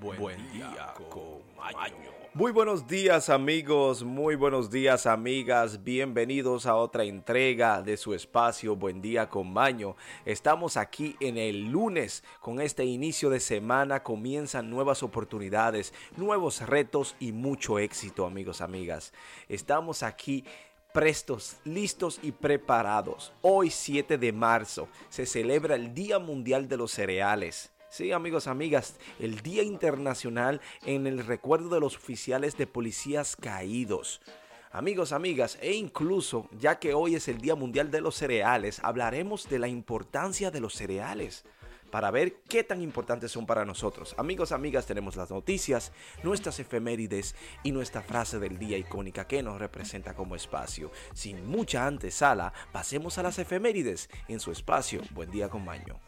Buen, día, con Maño. Muy buenos días amigos, muy buenos días amigas, bienvenidos a otra entrega de su espacio Buen día con Maño. Estamos aquí en el lunes, con este inicio de semana comienzan nuevas oportunidades, nuevos retos y mucho éxito amigos, amigas. Estamos aquí prestos, listos y preparados. Hoy 7 de marzo se celebra el Día Mundial de los Cereales. Sí, amigos, amigas, el Día Internacional en el recuerdo de los oficiales de policías caídos. Amigos, amigas, e incluso, ya que hoy es el Día Mundial de los Cereales, hablaremos de la importancia de los cereales para ver qué tan importantes son para nosotros. Amigos, amigas, tenemos las noticias, nuestras efemérides y nuestra frase del día icónica que nos representa como espacio. Sin mucha antesala, pasemos a las efemérides en su espacio. Buen día con Maño.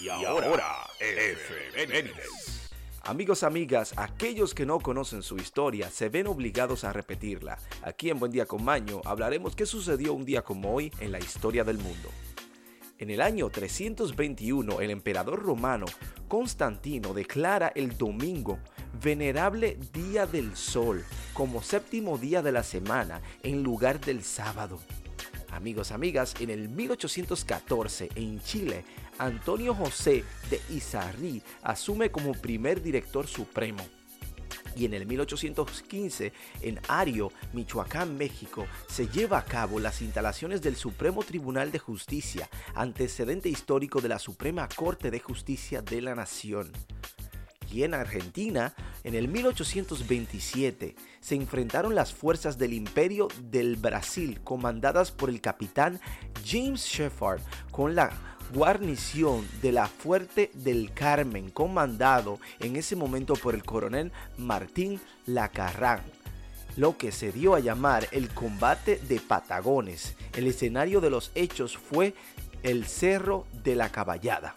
Y ahora, efemérides. Amigos, amigas, aquellos que no conocen su historia se ven obligados a repetirla. Aquí en Buen Día con Maño hablaremos qué sucedió un día como hoy en la historia del mundo. En el año 321, el emperador romano Constantino declara el domingo venerable día del sol como séptimo día de la semana en lugar del sábado. Amigos, amigas, en el 1814 en Chile, Antonio José de Izarrí asume como primer director supremo. Y en el 1815, en Ario, Michoacán, México, se lleva a cabo las instalaciones del Supremo Tribunal de Justicia, antecedente histórico de la Suprema Corte de Justicia de la Nación. Y en Argentina, en el 1827, se enfrentaron las fuerzas del Imperio del Brasil, comandadas por el capitán James Shepard, con la guarnición de la Fuerte del Carmen, comandado en ese momento por el coronel Martín Lacarrán lo que se dio a llamar el combate de Patagones. El escenario de los hechos fue el Cerro de la Caballada.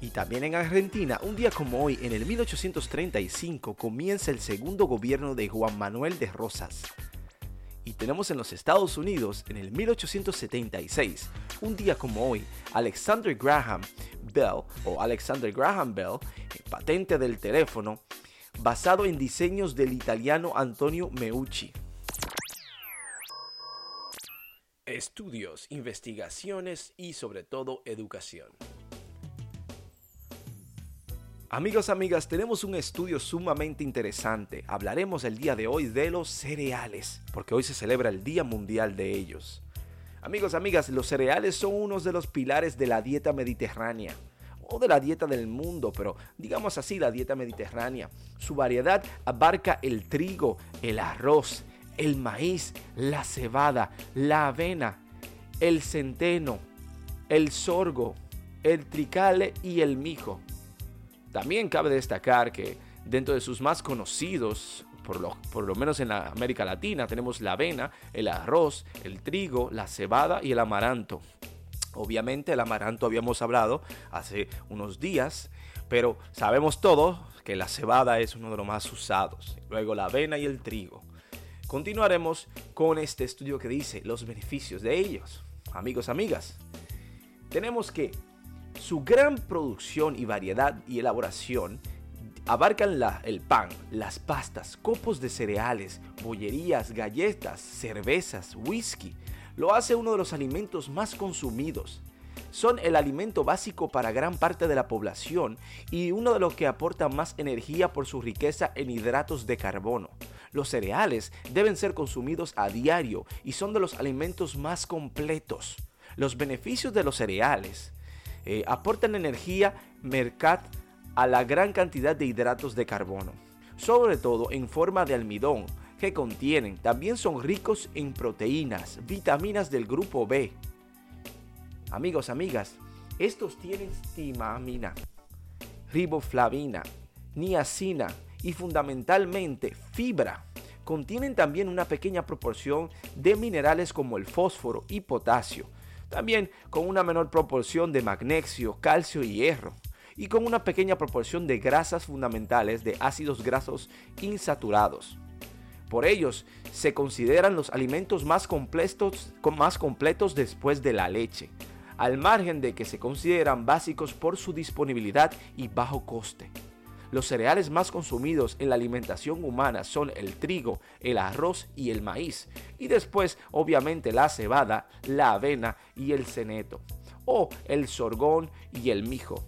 Y también en Argentina, un día como hoy, en el 1835, comienza el segundo gobierno de Juan Manuel de Rosas. Y tenemos en los Estados Unidos, en el 1876, un día como hoy, Alexander Graham Bell, o Alexander Graham Bell, patente del teléfono, basado en diseños del italiano Antonio Meucci. Estudios, investigaciones y sobre todo educación. Amigos, amigas, tenemos un estudio sumamente interesante. Hablaremos el día de hoy de los cereales, porque hoy se celebra el Día Mundial de ellos. Amigos, amigas, los cereales son uno de los pilares de la dieta mediterránea o de la dieta del mundo, pero digamos así, la dieta mediterránea. Su variedad abarca el trigo, el arroz, el maíz, la cebada, la avena, el centeno, el sorgo, el tricale y el mijo. También cabe destacar que dentro de sus más conocidos, por lo, por lo, menos en la América Latina, tenemos la avena, el arroz, el trigo, la cebada y el amaranto. Obviamente el amaranto habíamos hablado hace unos días, pero sabemos todos que la cebada es uno de los más usados. Luego la avena y el trigo. Continuaremos con este estudio que dice los beneficios de ellos. Amigos, amigas, tenemos que su gran producción y variedad y elaboración abarcan la, el pan, las pastas, copos de cereales, bollerías, galletas, cervezas, whisky. Lo hace uno de los alimentos más consumidos. Son el alimento básico para gran parte de la población y uno de los que aporta más energía por su riqueza en hidratos de carbono. Los cereales deben ser consumidos a diario y son de los alimentos más completos. Los beneficios de los cereales eh, aportan energía mercat a la gran cantidad de hidratos de carbono, sobre todo en forma de almidón, que contienen, también son ricos en proteínas, vitaminas del grupo B. Amigos, amigas, estos tienen timamina, riboflavina, niacina y fundamentalmente fibra. Contienen también una pequeña proporción de minerales como el fósforo y potasio, también con una menor proporción de magnesio, calcio y hierro, y con una pequeña proporción de grasas fundamentales de ácidos grasos insaturados. Por ellos se consideran los alimentos más completos, más completos después de la leche. al margen de que se consideran básicos por su disponibilidad y bajo coste. Los cereales más consumidos en la alimentación humana son el trigo, el arroz y el maíz. Y después, obviamente, la cebada, la avena y el ceneto. O el sorgón y el mijo.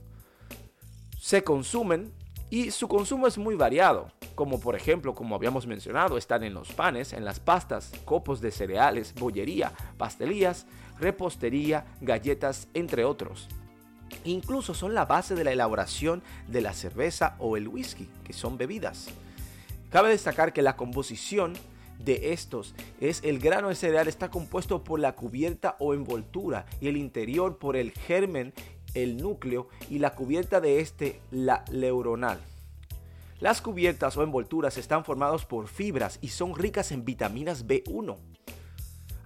Se consumen y su consumo es muy variado, como por ejemplo, como habíamos mencionado, están en los panes, en las pastas, copos de cereales, bollería, pastelías, repostería, galletas, entre otros. Incluso son la base de la elaboración de la cerveza o el whisky, que son bebidas. Cabe destacar que la composición de estos es el grano de cereal está compuesto por la cubierta o envoltura y el interior por el germen, el núcleo y la cubierta de este la neuronal. Las cubiertas o envolturas están formadas por fibras y son ricas en vitaminas B1.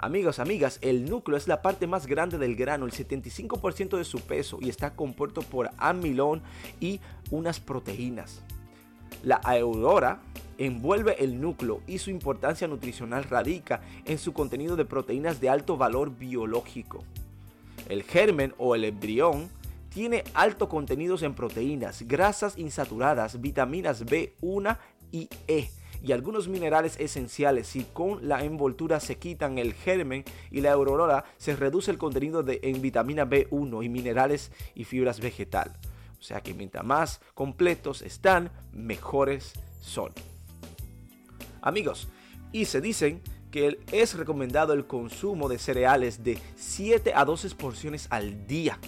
Amigos, amigas, el núcleo es la parte más grande del grano, el 75% de su peso y está compuesto por amilón y unas proteínas. La aurora envuelve el núcleo y su importancia nutricional radica en su contenido de proteínas de alto valor biológico. El germen o el embrión tiene alto contenidos en proteínas, grasas insaturadas, vitaminas B1 y E y algunos minerales esenciales. Si con la envoltura se quitan el germen y la aurora, se reduce el contenido de, en vitamina B1 y minerales y fibras vegetal. O sea que mientras más completos están, mejores son. Amigos, y se dicen que es recomendado el consumo de cereales de 7 a 12 porciones al día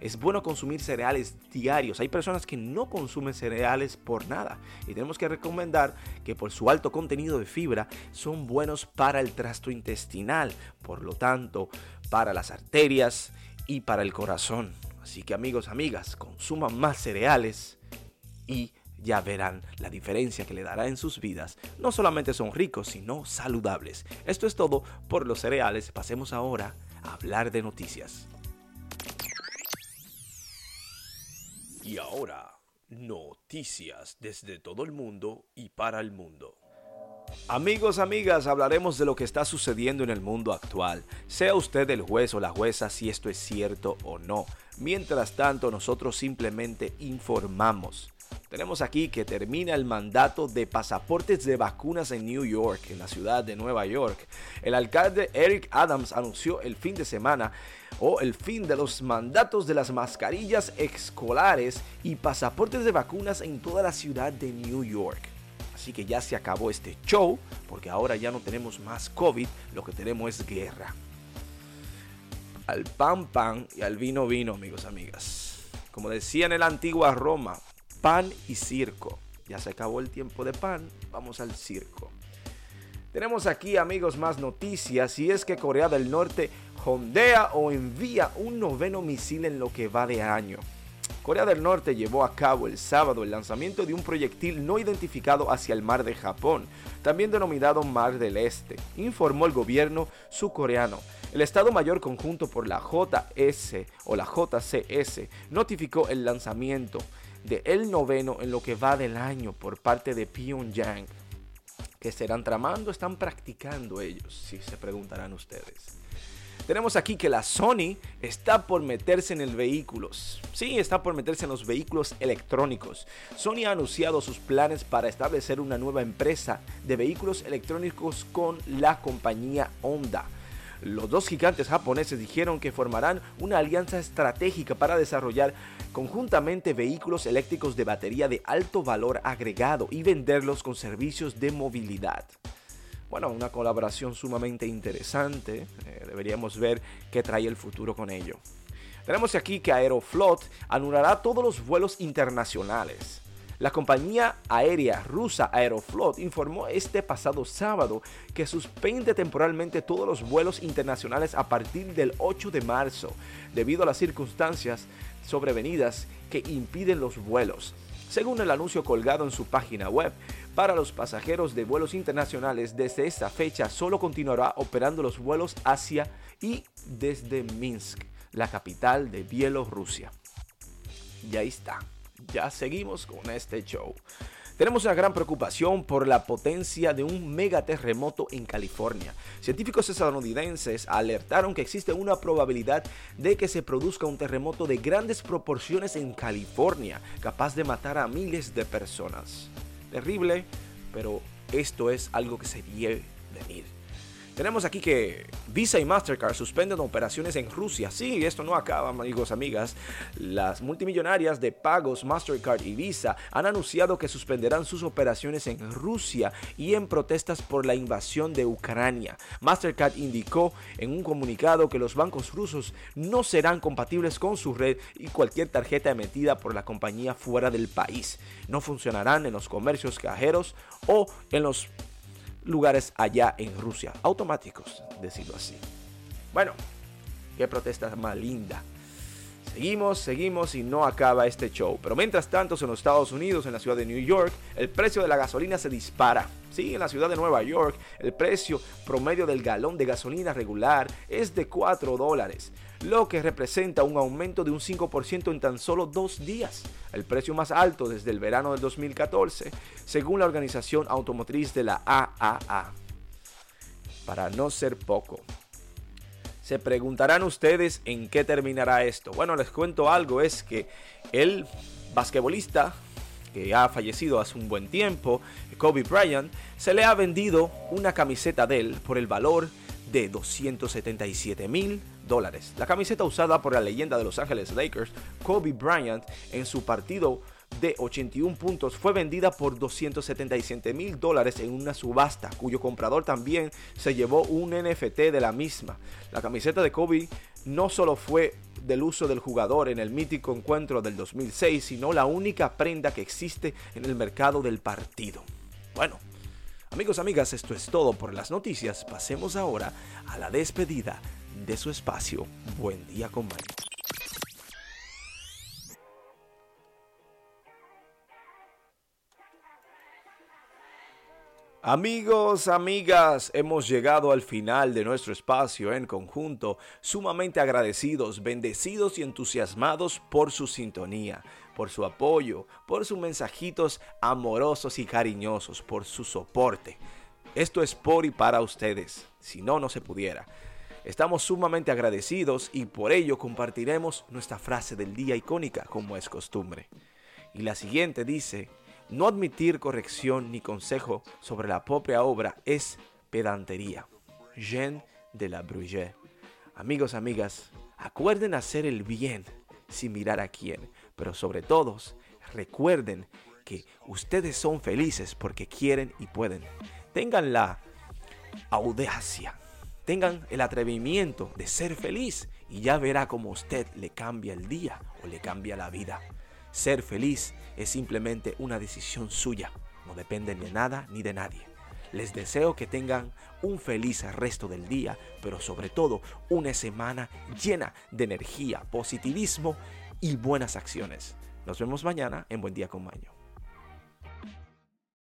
es bueno consumir cereales diarios. Hay personas que no consumen cereales por nada y tenemos que recomendar que por su alto contenido de fibra son buenos para el trasto intestinal, por lo tanto, para las arterias y para el corazón. Así que amigos, amigas, consuman más cereales y ya verán la diferencia que le dará en sus vidas. No solamente son ricos, sino saludables. Esto es todo por los cereales. Pasemos ahora a hablar de noticias. Y ahora, noticias desde todo el mundo y para el mundo. Amigos, amigas, hablaremos de lo que está sucediendo en el mundo actual. Sea usted el juez o la jueza si esto es cierto o no. Mientras tanto, nosotros simplemente informamos. Tenemos aquí que termina el mandato de pasaportes de vacunas en New York, en la ciudad de Nueva York. El alcalde Eric Adams anunció el fin de semana o el fin de los mandatos de las mascarillas escolares y pasaportes de vacunas en toda la ciudad de New York. Así que ya se acabó este show, porque ahora ya no tenemos más COVID, lo que tenemos es guerra. Al pan pan y al vino vino, amigos, amigas. Como decían en la antigua Roma, pan y circo. Ya se acabó el tiempo de pan, vamos al circo. Tenemos aquí amigos más noticias y es que Corea del Norte hondea o envía un noveno misil en lo que va de año. Corea del Norte llevó a cabo el sábado el lanzamiento de un proyectil no identificado hacia el mar de Japón, también denominado Mar del Este, informó el gobierno surcoreano. El Estado Mayor Conjunto por la JS o la JCS notificó el lanzamiento de el noveno en lo que va del año por parte de Pyongyang. ¿Qué serán tramando? Están practicando ellos, si se preguntarán ustedes. Tenemos aquí que la Sony está por meterse en el vehículos. Sí, está por meterse en los vehículos electrónicos. Sony ha anunciado sus planes para establecer una nueva empresa de vehículos electrónicos con la compañía Honda. Los dos gigantes japoneses dijeron que formarán una alianza estratégica para desarrollar conjuntamente vehículos eléctricos de batería de alto valor agregado y venderlos con servicios de movilidad. Bueno, una colaboración sumamente interesante. Eh, deberíamos ver qué trae el futuro con ello. Tenemos aquí que Aeroflot anulará todos los vuelos internacionales. La compañía aérea rusa Aeroflot informó este pasado sábado que suspende temporalmente todos los vuelos internacionales a partir del 8 de marzo, debido a las circunstancias sobrevenidas que impiden los vuelos. Según el anuncio colgado en su página web, para los pasajeros de vuelos internacionales desde esta fecha solo continuará operando los vuelos hacia y desde Minsk, la capital de Bielorrusia. Y ahí está ya seguimos con este show. Tenemos una gran preocupación por la potencia de un megaterremoto en California. Científicos estadounidenses alertaron que existe una probabilidad de que se produzca un terremoto de grandes proporciones en California, capaz de matar a miles de personas. Terrible, pero esto es algo que se debe venir. Tenemos aquí que Visa y Mastercard suspenden operaciones en Rusia. Sí, esto no acaba, amigos, amigas. Las multimillonarias de pagos Mastercard y Visa han anunciado que suspenderán sus operaciones en Rusia y en protestas por la invasión de Ucrania. Mastercard indicó en un comunicado que los bancos rusos no serán compatibles con su red y cualquier tarjeta emitida por la compañía fuera del país. No funcionarán en los comercios cajeros o en los lugares allá en Rusia, automáticos, decirlo así. Bueno, qué protesta más linda. Seguimos, seguimos y no acaba este show. Pero mientras tanto, en los Estados Unidos, en la ciudad de New York, el precio de la gasolina se dispara. Sí, en la ciudad de Nueva York, el precio promedio del galón de gasolina regular es de 4 dólares lo que representa un aumento de un 5% en tan solo dos días, el precio más alto desde el verano del 2014, según la organización automotriz de la AAA. Para no ser poco. Se preguntarán ustedes en qué terminará esto. Bueno, les cuento algo, es que el basquetbolista que ha fallecido hace un buen tiempo, Kobe Bryant, se le ha vendido una camiseta de él por el valor de 277 mil dólares. La camiseta usada por la leyenda de Los Ángeles Lakers, Kobe Bryant, en su partido de 81 puntos fue vendida por 277 mil dólares en una subasta, cuyo comprador también se llevó un NFT de la misma. La camiseta de Kobe no solo fue del uso del jugador en el mítico encuentro del 2006, sino la única prenda que existe en el mercado del partido. Bueno, Amigos, amigas, esto es todo por las noticias. Pasemos ahora a la despedida de su espacio. Buen día con Amigos, amigas, hemos llegado al final de nuestro espacio en conjunto, sumamente agradecidos, bendecidos y entusiasmados por su sintonía, por su apoyo, por sus mensajitos amorosos y cariñosos, por su soporte. Esto es por y para ustedes, si no, no se pudiera. Estamos sumamente agradecidos y por ello compartiremos nuestra frase del día icónica como es costumbre. Y la siguiente dice, no admitir corrección ni consejo sobre la propia obra es pedantería. Jean de la Bruyère. Amigos, amigas, acuerden hacer el bien sin mirar a quién, pero sobre todo recuerden que ustedes son felices porque quieren y pueden. Tengan la audacia, tengan el atrevimiento de ser feliz y ya verá cómo usted le cambia el día o le cambia la vida. Ser feliz es simplemente una decisión suya, no depende de nada ni de nadie. Les deseo que tengan un feliz resto del día, pero sobre todo una semana llena de energía, positivismo y buenas acciones. Nos vemos mañana en Buen Día con Maño.